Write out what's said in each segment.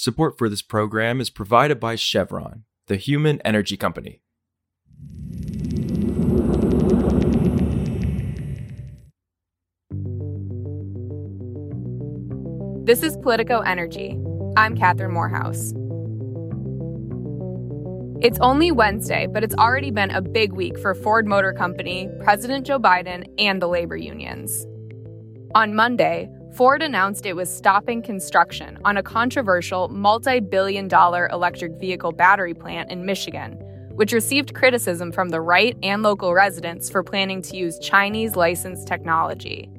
Support for this program is provided by Chevron, the human energy company. This is Politico Energy. I'm Catherine Morehouse. It's only Wednesday, but it's already been a big week for Ford Motor Company, President Joe Biden, and the labor unions. On Monday, Ford announced it was stopping construction on a controversial multi billion dollar electric vehicle battery plant in Michigan, which received criticism from the right and local residents for planning to use Chinese licensed technology.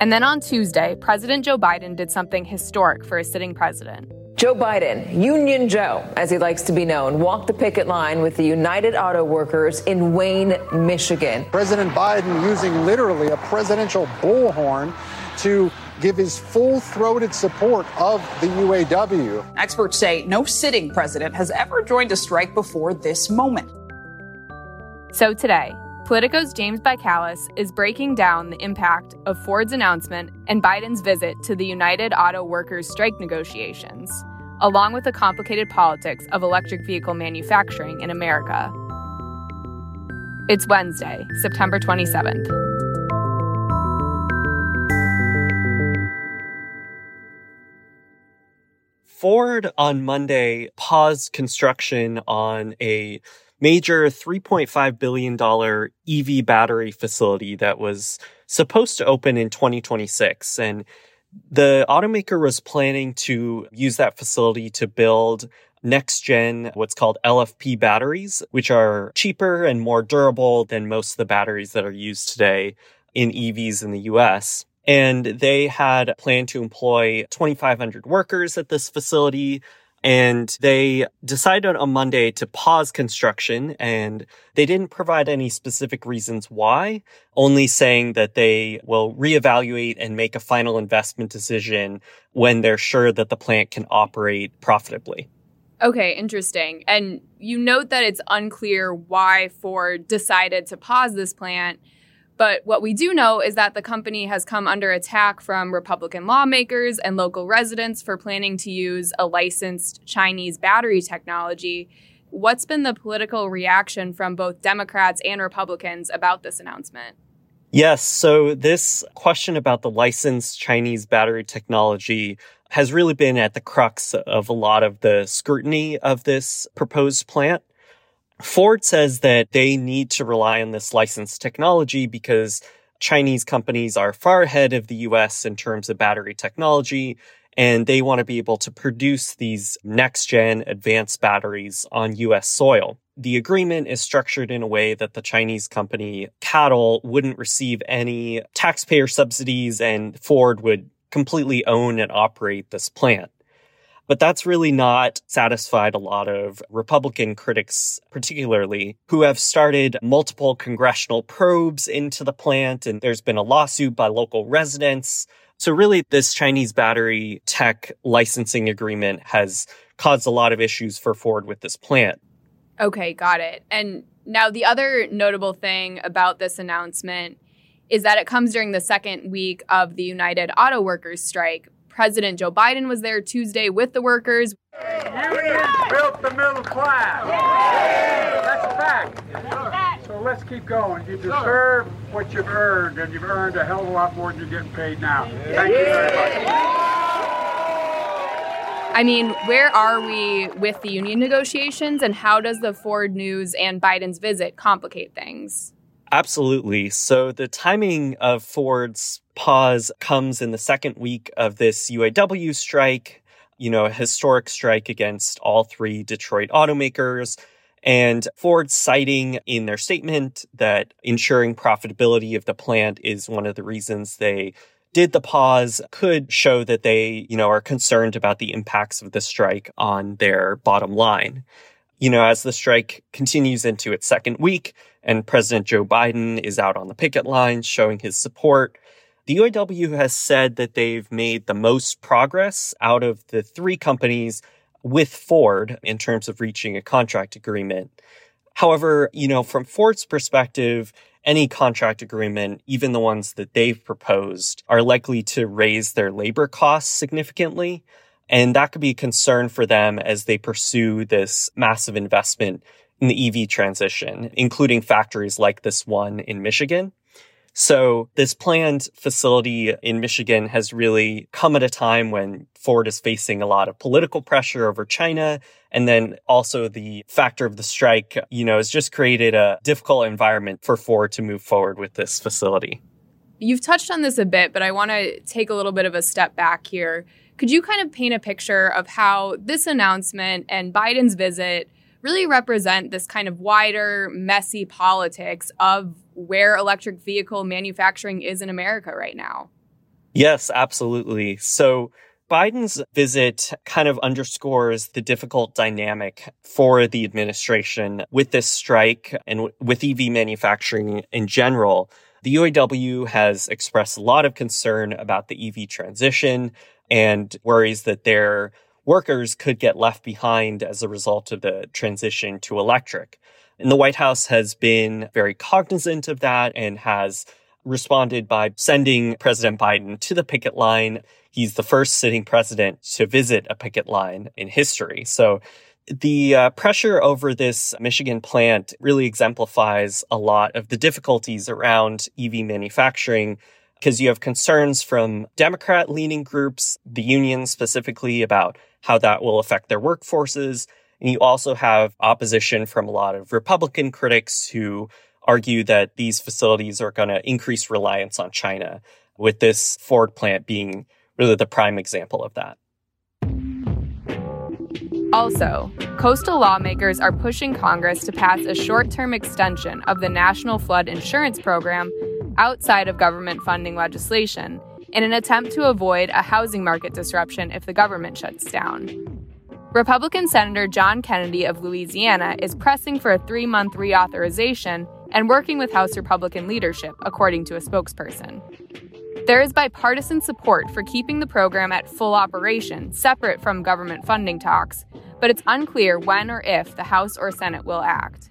And then on Tuesday, President Joe Biden did something historic for a sitting president. Joe Biden, Union Joe, as he likes to be known, walked the picket line with the United Auto Workers in Wayne, Michigan. President Biden using literally a presidential bullhorn to give his full throated support of the UAW. Experts say no sitting president has ever joined a strike before this moment. So today, Politico's James Bikales is breaking down the impact of Ford's announcement and Biden's visit to the United Auto Workers strike negotiations, along with the complicated politics of electric vehicle manufacturing in America. It's Wednesday, September 27th. Ford on Monday paused construction on a major $3.5 billion EV battery facility that was supposed to open in 2026. And the automaker was planning to use that facility to build next gen, what's called LFP batteries, which are cheaper and more durable than most of the batteries that are used today in EVs in the US. And they had planned to employ 2,500 workers at this facility. And they decided on Monday to pause construction and they didn't provide any specific reasons why, only saying that they will reevaluate and make a final investment decision when they're sure that the plant can operate profitably. Okay, interesting. And you note that it's unclear why Ford decided to pause this plant. But what we do know is that the company has come under attack from Republican lawmakers and local residents for planning to use a licensed Chinese battery technology. What's been the political reaction from both Democrats and Republicans about this announcement? Yes, so this question about the licensed Chinese battery technology has really been at the crux of a lot of the scrutiny of this proposed plant. Ford says that they need to rely on this licensed technology because Chinese companies are far ahead of the US in terms of battery technology, and they want to be able to produce these next gen advanced batteries on US soil. The agreement is structured in a way that the Chinese company CATL wouldn't receive any taxpayer subsidies and Ford would completely own and operate this plant. But that's really not satisfied a lot of Republican critics, particularly, who have started multiple congressional probes into the plant. And there's been a lawsuit by local residents. So really, this Chinese battery tech licensing agreement has caused a lot of issues for Ford with this plant. Okay, got it. And now the other notable thing about this announcement is that it comes during the second week of the United Auto Workers strike, President Joe Biden was there Tuesday with the workers. Unions built the middle class. That's a fact. So let's keep going. You deserve what you've earned, and you've earned a hell of a lot more than you're getting paid now. Thank you very much. I mean, where are we with the union negotiations, and how does the Ford news and Biden's visit complicate things? Absolutely. So the timing of Ford's pause comes in the second week of this UAW strike, you know, a historic strike against all three Detroit automakers. And Ford citing in their statement that ensuring profitability of the plant is one of the reasons they did the pause could show that they, you know, are concerned about the impacts of the strike on their bottom line. You know, as the strike continues into its second week and President Joe Biden is out on the picket line showing his support, the UAW has said that they've made the most progress out of the three companies with Ford in terms of reaching a contract agreement. However, you know, from Ford's perspective, any contract agreement, even the ones that they've proposed, are likely to raise their labor costs significantly. And that could be a concern for them as they pursue this massive investment in the EV transition, including factories like this one in Michigan. So this planned facility in Michigan has really come at a time when Ford is facing a lot of political pressure over China. And then also the factor of the strike, you know, has just created a difficult environment for Ford to move forward with this facility. You've touched on this a bit, but I want to take a little bit of a step back here. Could you kind of paint a picture of how this announcement and Biden's visit really represent this kind of wider, messy politics of where electric vehicle manufacturing is in America right now. Yes, absolutely. So Biden's visit kind of underscores the difficult dynamic for the administration with this strike and with EV manufacturing in general. The UAW has expressed a lot of concern about the EV transition and worries that their workers could get left behind as a result of the transition to electric. And the White House has been very cognizant of that and has responded by sending President Biden to the picket line. He's the first sitting president to visit a picket line in history. So the uh, pressure over this Michigan plant really exemplifies a lot of the difficulties around EV manufacturing because you have concerns from Democrat leaning groups, the unions specifically about how that will affect their workforces. And you also have opposition from a lot of Republican critics who argue that these facilities are going to increase reliance on China, with this Ford plant being really the prime example of that. Also, coastal lawmakers are pushing Congress to pass a short term extension of the National Flood Insurance Program outside of government funding legislation in an attempt to avoid a housing market disruption if the government shuts down. Republican Senator John Kennedy of Louisiana is pressing for a three month reauthorization and working with House Republican leadership, according to a spokesperson. There is bipartisan support for keeping the program at full operation, separate from government funding talks, but it's unclear when or if the House or Senate will act.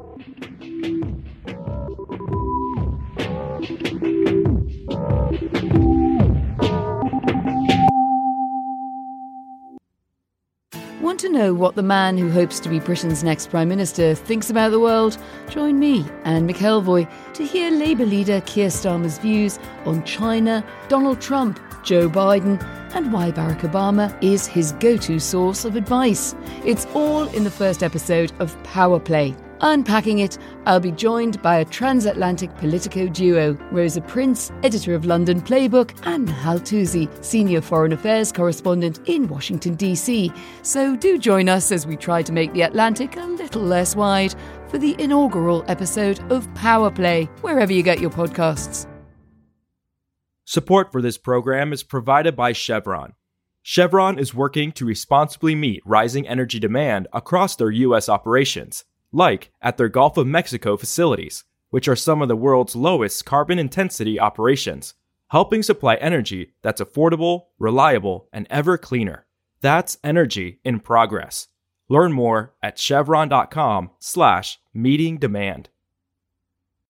Want to know what the man who hopes to be Britain's next Prime Minister thinks about the world? Join me, Anne McElvoy, to hear Labour leader Keir Starmer's views on China, Donald Trump, Joe Biden, and why Barack Obama is his go to source of advice. It's all in the first episode of Power Play. Unpacking it, I'll be joined by a transatlantic Politico duo Rosa Prince, editor of London Playbook, and Hal Toosey, senior foreign affairs correspondent in Washington, D.C. So do join us as we try to make the Atlantic a little less wide for the inaugural episode of Power Play, wherever you get your podcasts. Support for this program is provided by Chevron. Chevron is working to responsibly meet rising energy demand across their U.S. operations like at their Gulf of Mexico facilities, which are some of the world's lowest carbon intensity operations, helping supply energy that's affordable, reliable, and ever cleaner. That's energy in progress. Learn more at chevron.com slash meeting demand.